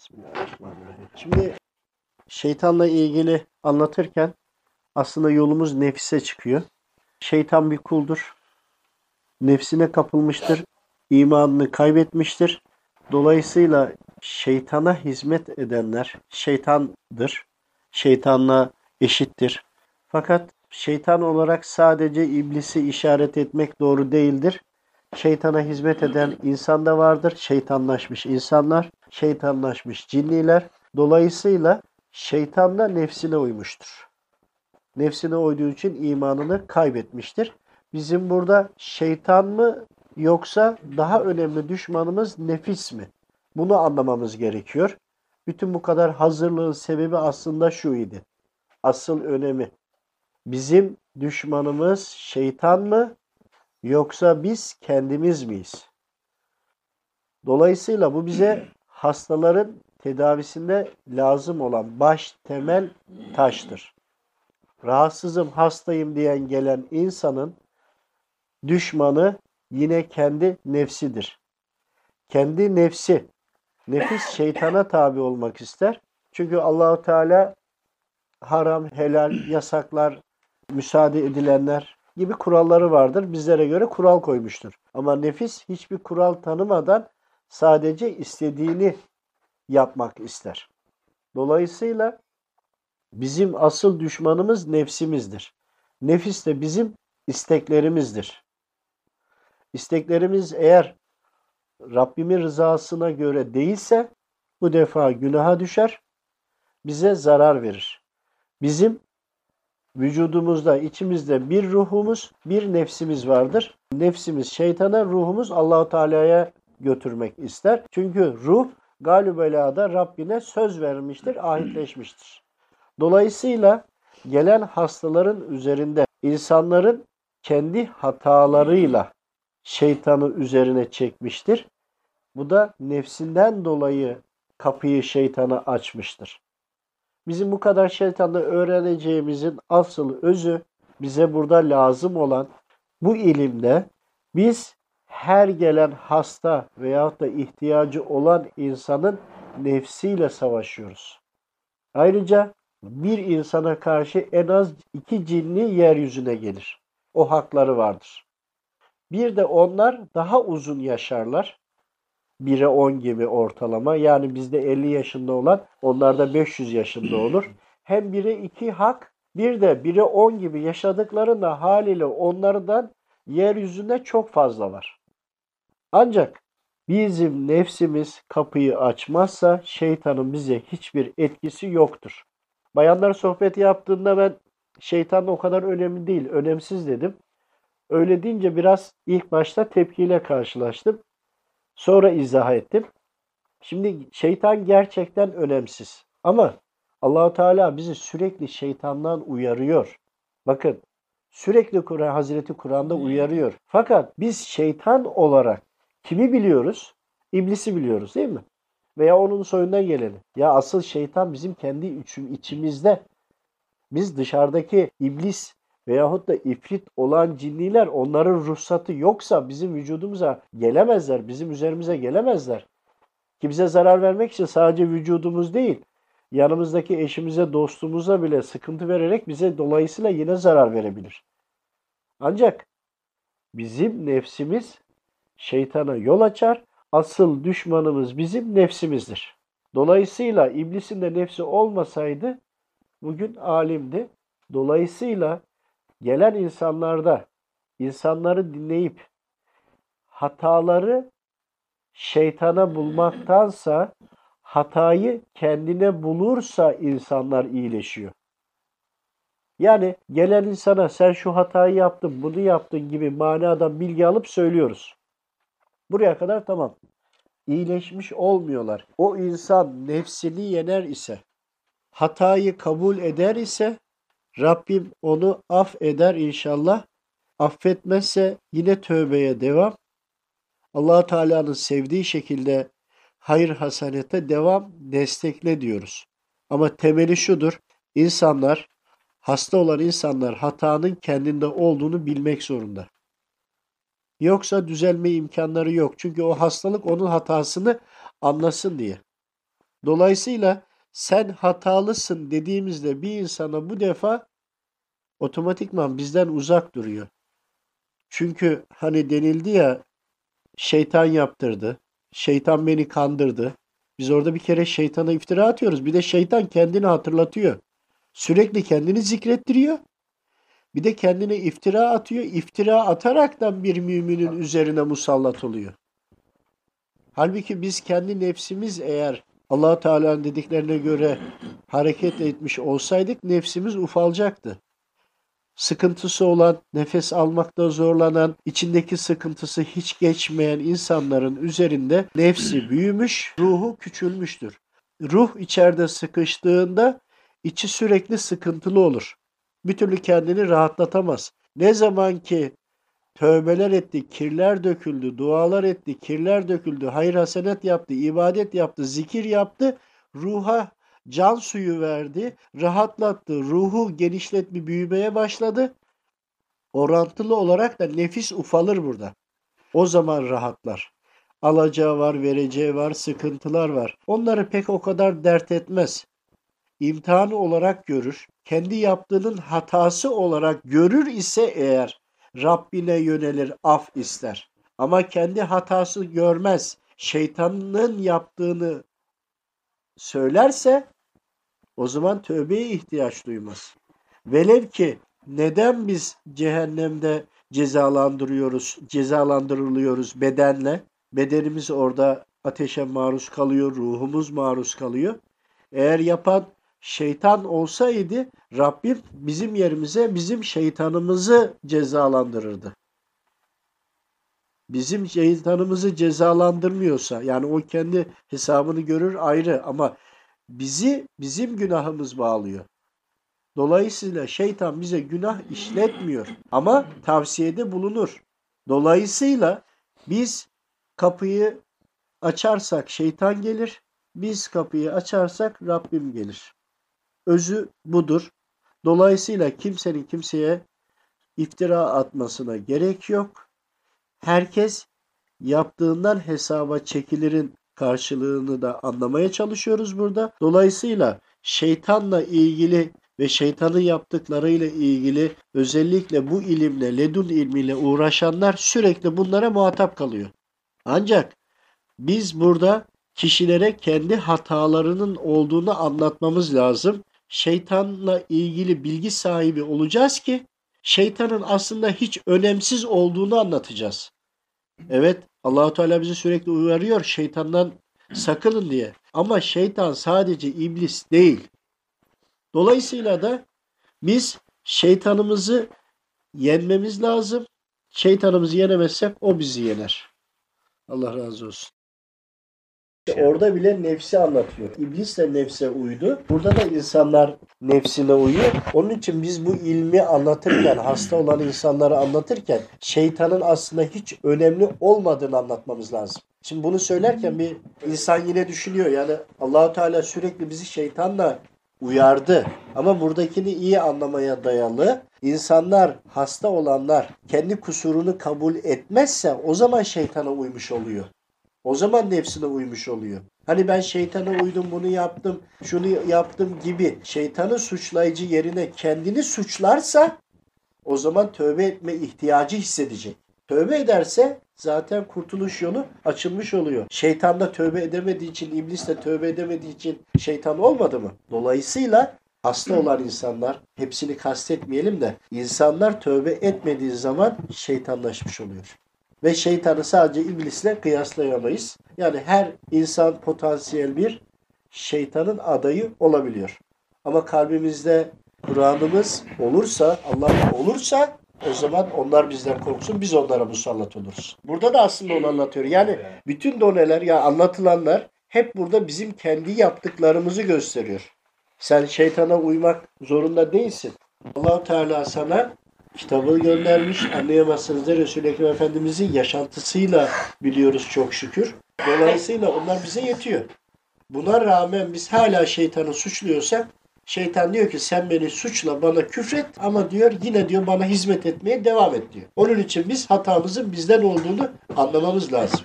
Bismillahirrahmanirrahim. Şimdi şeytanla ilgili anlatırken aslında yolumuz nefise çıkıyor. Şeytan bir kuldur. Nefsine kapılmıştır. imanını kaybetmiştir. Dolayısıyla şeytana hizmet edenler şeytandır. Şeytanla eşittir. Fakat şeytan olarak sadece iblisi işaret etmek doğru değildir. Şeytana hizmet eden insan da vardır. Şeytanlaşmış insanlar, şeytanlaşmış cinniler. Dolayısıyla şeytan da nefsine uymuştur. Nefsine uyduğu için imanını kaybetmiştir. Bizim burada şeytan mı yoksa daha önemli düşmanımız nefis mi? Bunu anlamamız gerekiyor. Bütün bu kadar hazırlığın sebebi aslında şu idi. Asıl önemi. Bizim düşmanımız şeytan mı yoksa biz kendimiz miyiz? Dolayısıyla bu bize hastaların tedavisinde lazım olan baş temel taştır. Rahatsızım, hastayım diyen gelen insanın düşmanı yine kendi nefsidir. Kendi nefsi, nefis şeytana tabi olmak ister. Çünkü Allahu Teala haram, helal, yasaklar, müsaade edilenler gibi kuralları vardır. Bizlere göre kural koymuştur. Ama nefis hiçbir kural tanımadan sadece istediğini yapmak ister. Dolayısıyla bizim asıl düşmanımız nefsimizdir. Nefis de bizim isteklerimizdir. İsteklerimiz eğer Rabbimin rızasına göre değilse bu defa günaha düşer, bize zarar verir. Bizim vücudumuzda, içimizde bir ruhumuz, bir nefsimiz vardır. Nefsimiz şeytana, ruhumuz Allahu Teala'ya götürmek ister. Çünkü ruh galübelada Rabbine söz vermiştir, ahitleşmiştir. Dolayısıyla gelen hastaların üzerinde insanların kendi hatalarıyla şeytanı üzerine çekmiştir. Bu da nefsinden dolayı kapıyı şeytana açmıştır. Bizim bu kadar şeytanda öğreneceğimizin asıl özü bize burada lazım olan bu ilimde biz her gelen hasta veyahut da ihtiyacı olan insanın nefsiyle savaşıyoruz. Ayrıca bir insana karşı en az iki cinli yeryüzüne gelir. O hakları vardır. Bir de onlar daha uzun yaşarlar. 1'e 10 gibi ortalama. Yani bizde 50 yaşında olan onlarda 500 yaşında olur. Hem 1'e 2 hak bir de 1'e 10 gibi yaşadıklarında haliyle onlardan yeryüzünde çok fazla var. Ancak bizim nefsimiz kapıyı açmazsa şeytanın bize hiçbir etkisi yoktur. Bayanlar sohbeti yaptığında ben şeytan o kadar önemli değil, önemsiz dedim. Öyle deyince biraz ilk başta tepkiyle karşılaştım. Sonra izah ettim. Şimdi şeytan gerçekten önemsiz. Ama Allahu Teala bizi sürekli şeytandan uyarıyor. Bakın sürekli Kur'an Hazreti Kur'an'da uyarıyor. Fakat biz şeytan olarak kimi biliyoruz? İblisi biliyoruz değil mi? Veya onun soyundan geleni. Ya asıl şeytan bizim kendi içimizde. Biz dışarıdaki iblis veyahut da ifrit olan cinniler onların ruhsatı yoksa bizim vücudumuza gelemezler, bizim üzerimize gelemezler. Ki bize zarar vermek için sadece vücudumuz değil, yanımızdaki eşimize, dostumuza bile sıkıntı vererek bize dolayısıyla yine zarar verebilir. Ancak bizim nefsimiz şeytana yol açar, asıl düşmanımız bizim nefsimizdir. Dolayısıyla iblisin de nefsi olmasaydı bugün alimdi. Dolayısıyla gelen insanlarda insanları dinleyip hataları şeytana bulmaktansa hatayı kendine bulursa insanlar iyileşiyor. Yani gelen insana sen şu hatayı yaptın, bunu yaptın gibi manadan bilgi alıp söylüyoruz. Buraya kadar tamam. İyileşmiş olmuyorlar. O insan nefsini yener ise, hatayı kabul eder ise Rabbim onu affeder inşallah. Affetmezse yine tövbeye devam. allah Teala'nın sevdiği şekilde hayır hasanete devam, destekle diyoruz. Ama temeli şudur. İnsanlar, hasta olan insanlar hatanın kendinde olduğunu bilmek zorunda. Yoksa düzelme imkanları yok. Çünkü o hastalık onun hatasını anlasın diye. Dolayısıyla sen hatalısın dediğimizde bir insana bu defa otomatikman bizden uzak duruyor. Çünkü hani denildi ya şeytan yaptırdı. Şeytan beni kandırdı. Biz orada bir kere şeytana iftira atıyoruz. Bir de şeytan kendini hatırlatıyor. Sürekli kendini zikrettiriyor. Bir de kendine iftira atıyor. İftira ataraktan bir müminin üzerine musallat oluyor. Halbuki biz kendi nefsimiz eğer allah Teala'nın dediklerine göre hareket etmiş olsaydık nefsimiz ufalacaktı. Sıkıntısı olan, nefes almakta zorlanan, içindeki sıkıntısı hiç geçmeyen insanların üzerinde nefsi büyümüş, ruhu küçülmüştür. Ruh içeride sıkıştığında içi sürekli sıkıntılı olur. Bir türlü kendini rahatlatamaz. Ne zaman ki tövbeler etti, kirler döküldü, dualar etti, kirler döküldü, hayır hasenet yaptı, ibadet yaptı, zikir yaptı, ruha can suyu verdi, rahatlattı, ruhu genişletme, büyümeye başladı. Orantılı olarak da nefis ufalır burada. O zaman rahatlar. Alacağı var, vereceği var, sıkıntılar var. Onları pek o kadar dert etmez. İmtihanı olarak görür. Kendi yaptığının hatası olarak görür ise eğer Rabbine yönelir, af ister. Ama kendi hatası görmez. Şeytanın yaptığını söylerse o zaman tövbeye ihtiyaç duymaz. Velev ki neden biz cehennemde cezalandırıyoruz, cezalandırılıyoruz bedenle? Bedenimiz orada ateşe maruz kalıyor, ruhumuz maruz kalıyor. Eğer yapan şeytan olsaydı Rabbim bizim yerimize bizim şeytanımızı cezalandırırdı. Bizim şeytanımızı cezalandırmıyorsa yani o kendi hesabını görür ayrı ama bizi bizim günahımız bağlıyor. Dolayısıyla şeytan bize günah işletmiyor ama tavsiyede bulunur. Dolayısıyla biz kapıyı açarsak şeytan gelir, biz kapıyı açarsak Rabbim gelir. Özü budur. Dolayısıyla kimsenin kimseye iftira atmasına gerek yok. Herkes yaptığından hesaba çekilirin karşılığını da anlamaya çalışıyoruz burada. Dolayısıyla şeytanla ilgili ve şeytanın yaptıklarıyla ilgili özellikle bu ilimle, ledun ilmiyle uğraşanlar sürekli bunlara muhatap kalıyor. Ancak biz burada kişilere kendi hatalarının olduğunu anlatmamız lazım. Şeytanla ilgili bilgi sahibi olacağız ki şeytanın aslında hiç önemsiz olduğunu anlatacağız. Evet Allahu Teala bizi sürekli uyarıyor şeytandan sakının diye. Ama şeytan sadece iblis değil. Dolayısıyla da biz şeytanımızı yenmemiz lazım. Şeytanımızı yenemezsek o bizi yener. Allah razı olsun. Orada bile nefsi anlatıyor. İblis de nefse uydu. Burada da insanlar nefsine uyuyor. Onun için biz bu ilmi anlatırken, hasta olan insanları anlatırken şeytanın aslında hiç önemli olmadığını anlatmamız lazım. Şimdi bunu söylerken bir insan yine düşünüyor. Yani Allahu Teala sürekli bizi şeytanla uyardı. Ama buradakini iyi anlamaya dayalı. İnsanlar, hasta olanlar kendi kusurunu kabul etmezse o zaman şeytana uymuş oluyor. O zaman nefsine uymuş oluyor. Hani ben şeytana uydum bunu yaptım, şunu yaptım gibi şeytanı suçlayıcı yerine kendini suçlarsa o zaman tövbe etme ihtiyacı hissedecek. Tövbe ederse zaten kurtuluş yolu açılmış oluyor. Şeytan da tövbe edemediği için, iblis de tövbe edemediği için şeytan olmadı mı? Dolayısıyla hasta olan insanlar, hepsini kastetmeyelim de insanlar tövbe etmediği zaman şeytanlaşmış oluyor. Ve şeytanı sadece iblisle kıyaslayamayız. Yani her insan potansiyel bir şeytanın adayı olabiliyor. Ama kalbimizde Kur'an'ımız olursa, Allah olursa o zaman onlar bizden korksun, biz onlara musallat oluruz. Burada da aslında onu anlatıyor. Yani bütün doneler, ya anlatılanlar hep burada bizim kendi yaptıklarımızı gösteriyor. Sen şeytana uymak zorunda değilsin. allah Teala sana kitabı göndermiş. Anlayamazsınız da Resul-i Ekrem Efendimizin yaşantısıyla biliyoruz çok şükür. Dolayısıyla onlar bize yetiyor. Buna rağmen biz hala şeytanı suçluyorsak şeytan diyor ki sen beni suçla bana küfret ama diyor yine diyor bana hizmet etmeye devam et diyor. Onun için biz hatamızın bizden olduğunu anlamamız lazım.